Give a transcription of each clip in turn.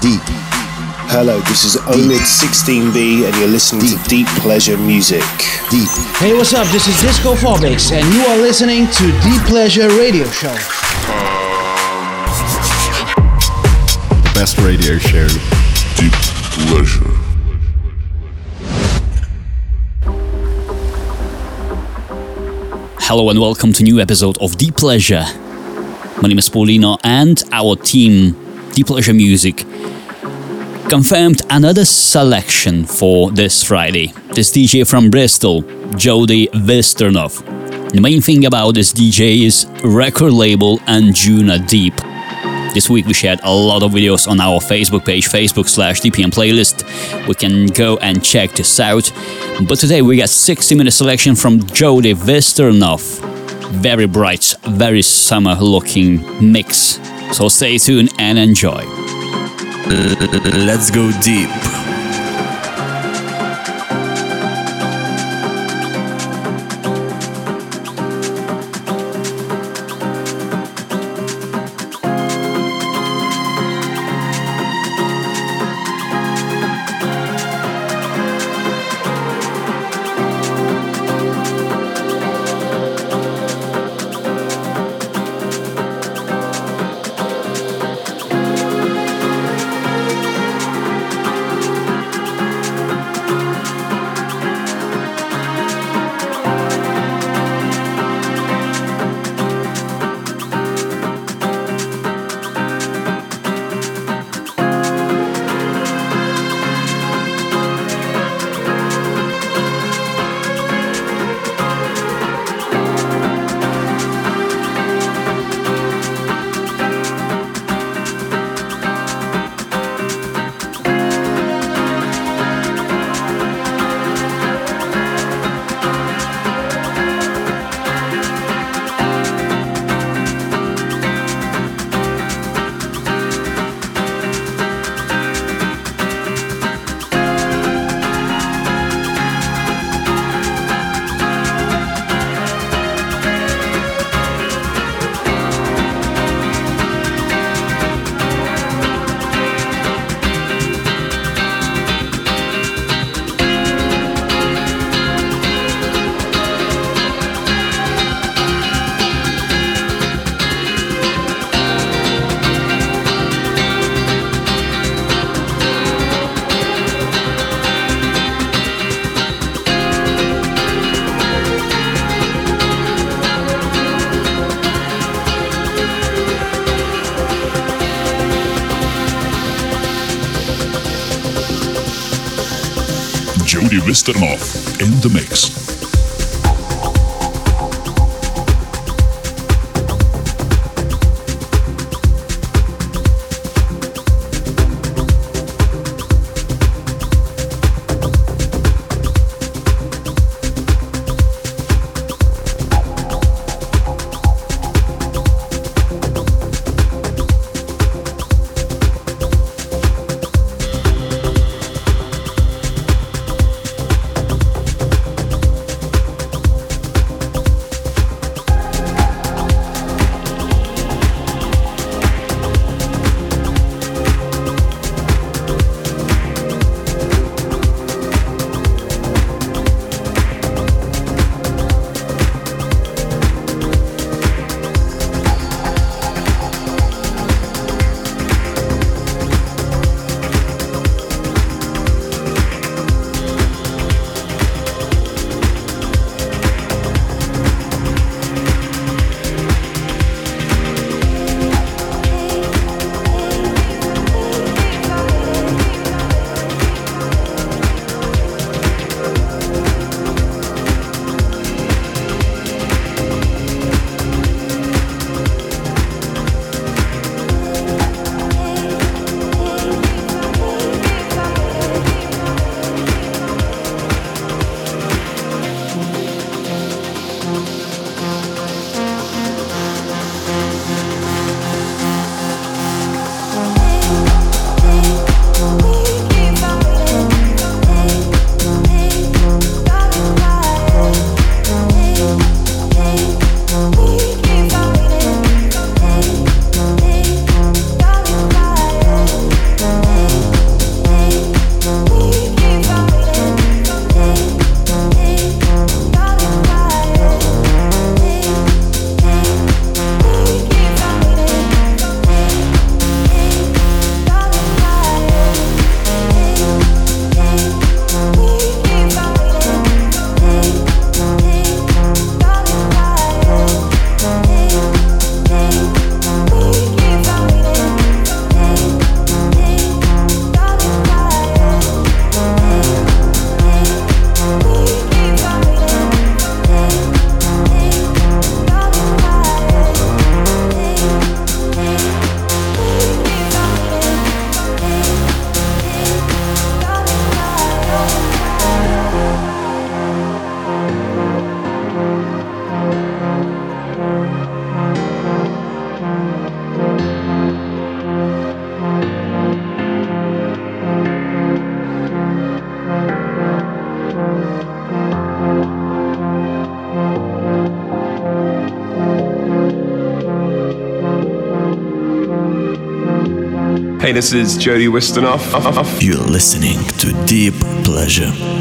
Deep. Hello, this is Omid16B, and you're listening Deep. to Deep Pleasure Music. Deep. Hey, what's up? This is Disco Phobics, and you are listening to Deep Pleasure Radio Show. The best radio show. Deep Pleasure. Hello and welcome to new episode of Deep Pleasure. My name is Paulino and our team, Deep Pleasure Music, confirmed another selection for this Friday. This DJ from Bristol, Jody Wisternoff. The main thing about this DJ is record label Anjuna Deep. This week we shared a lot of videos on our Facebook page, Facebook slash DPM playlist. We can go and check this out. But today we got 60 minute selection from Jody Wisternoff very bright, very summer looking mix. So stay tuned and enjoy. Let's go deep. Wisternoff in the mix. This is Jody Wisternoff. You're listening to Deep Pleasure.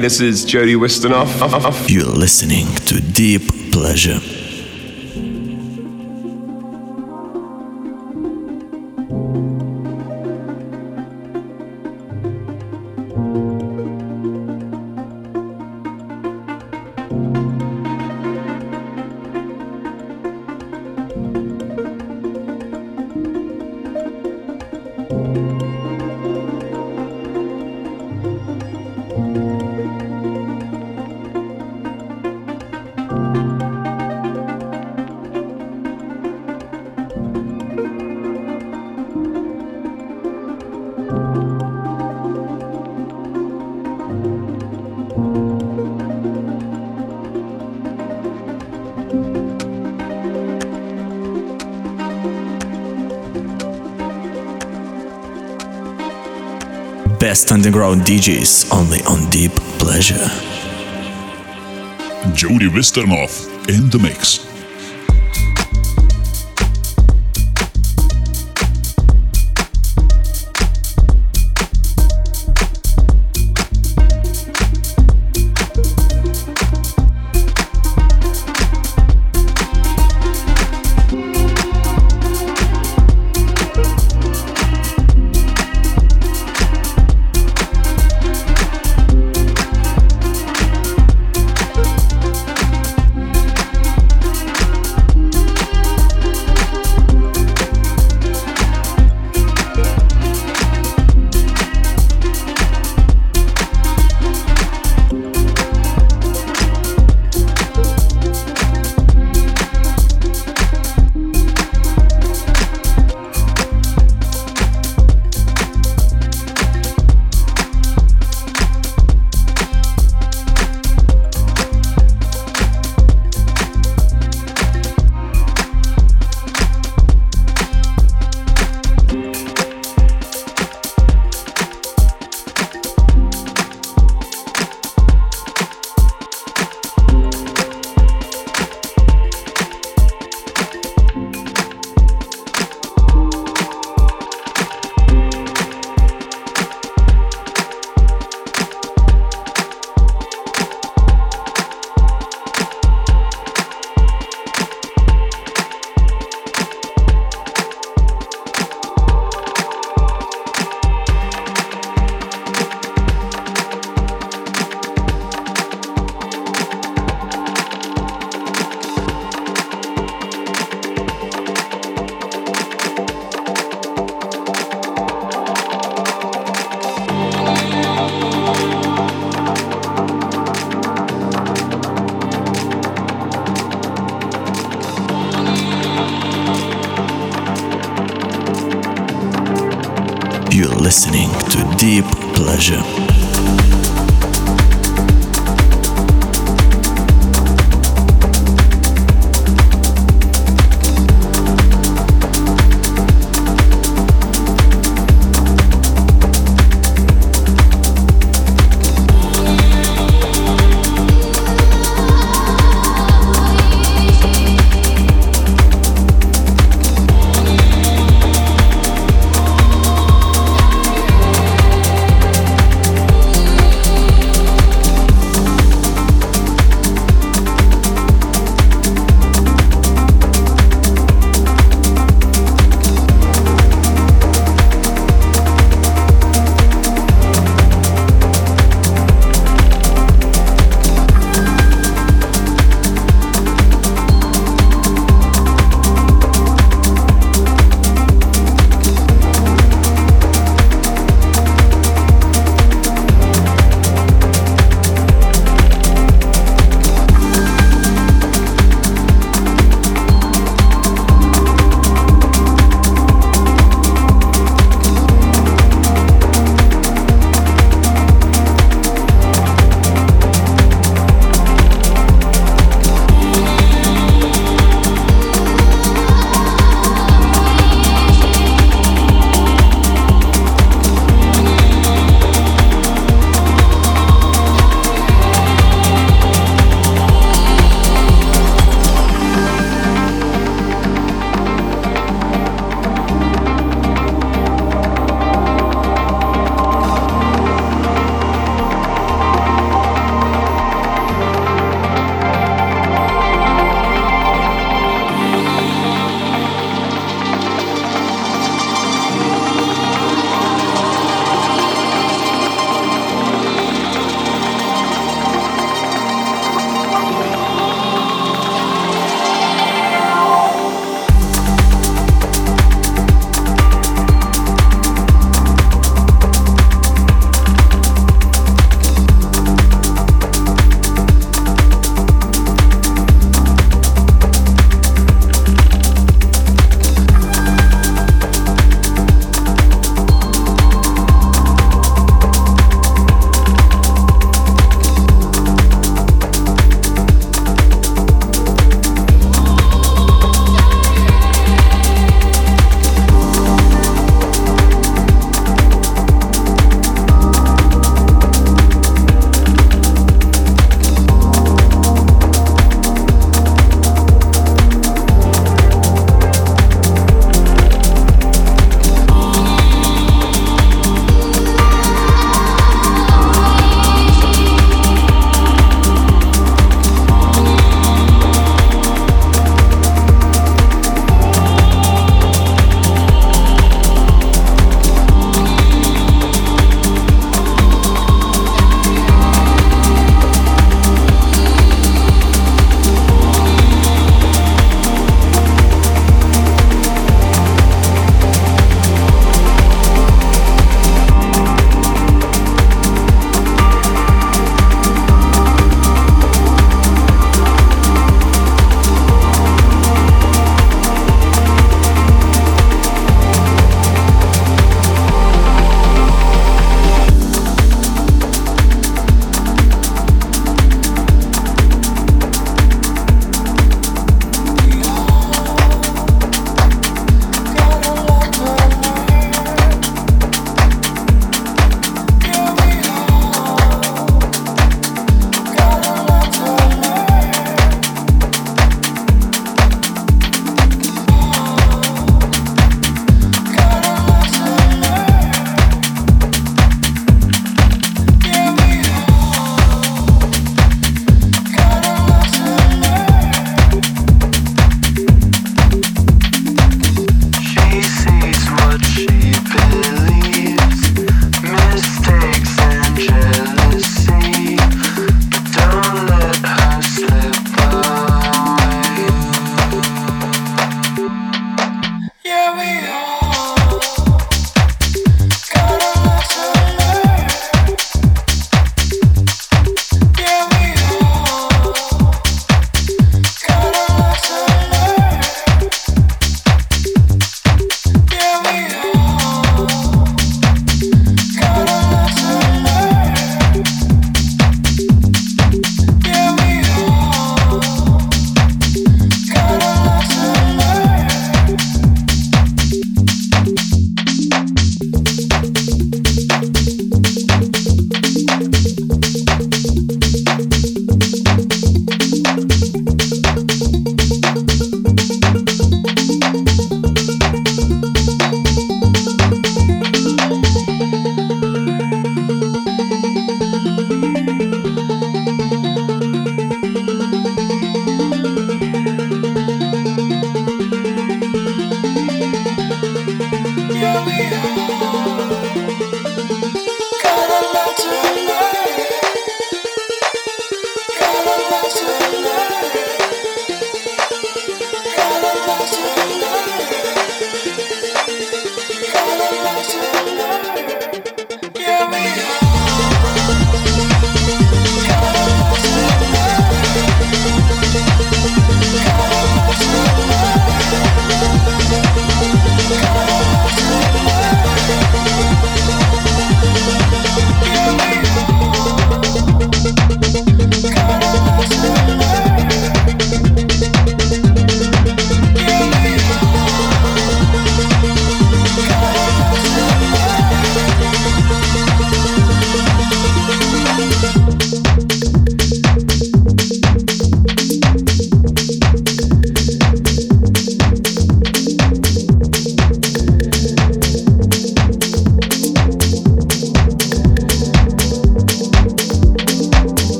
This is Jody Wisternoff. You're listening to Deep Pleasure. Best underground DJs only on Deep Pleasure. Jody Wisternoff in the mix.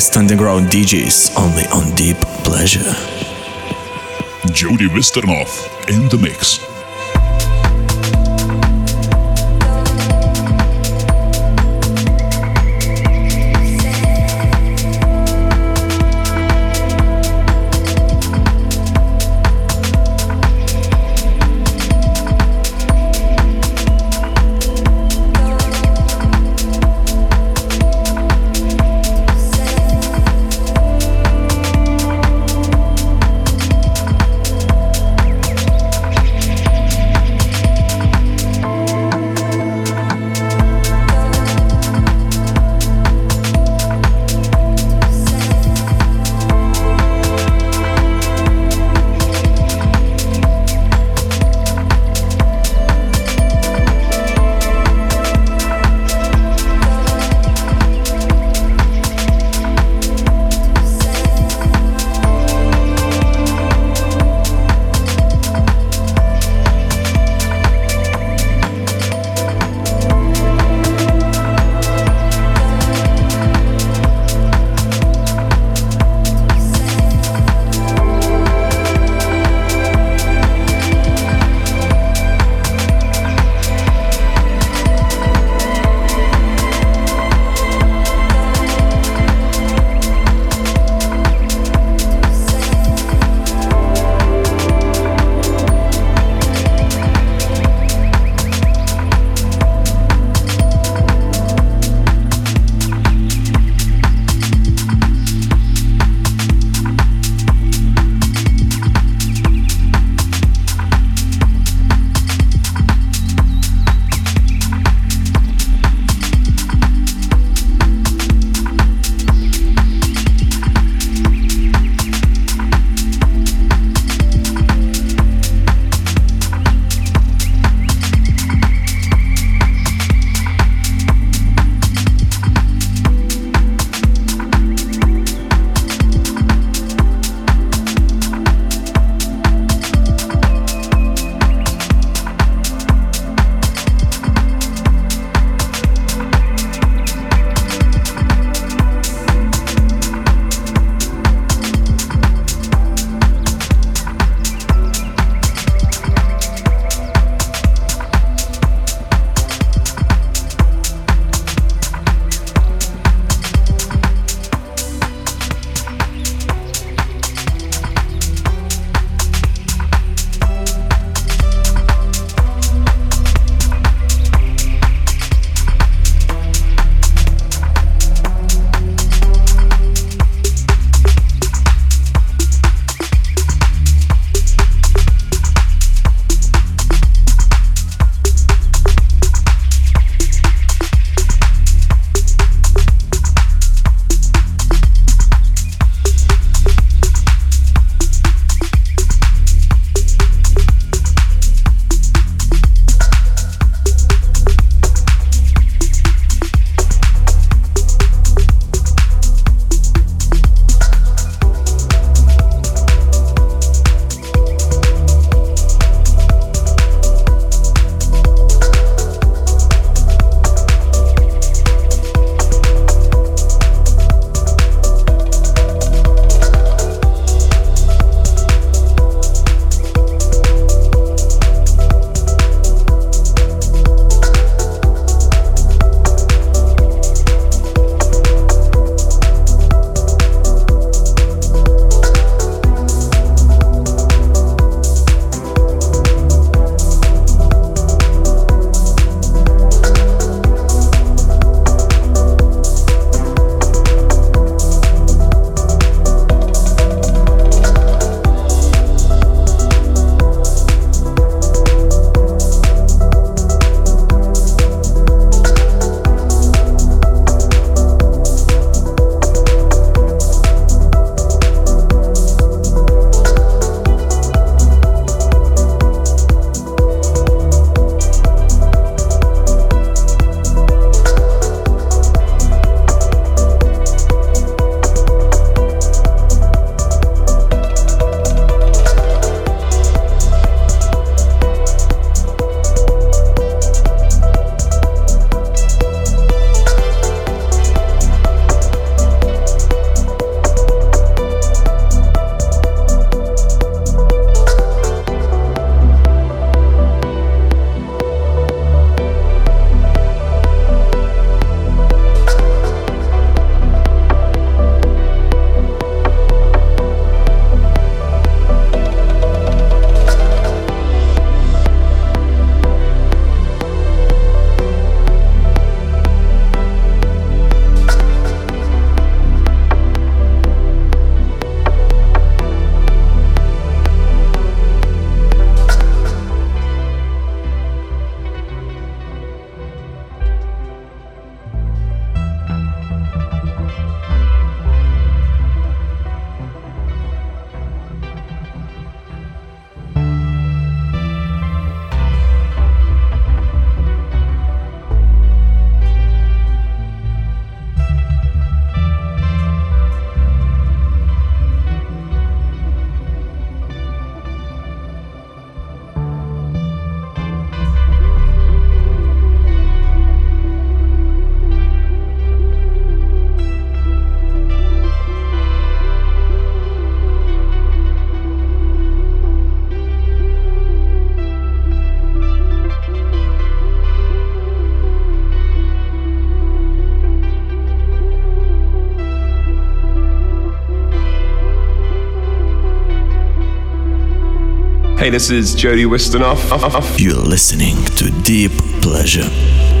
Best underground DJs only on Deep Pleasure. Jody Wisternoff in the mix. Hey, this is Jody Wisternoff. You're listening to Deep Pleasure.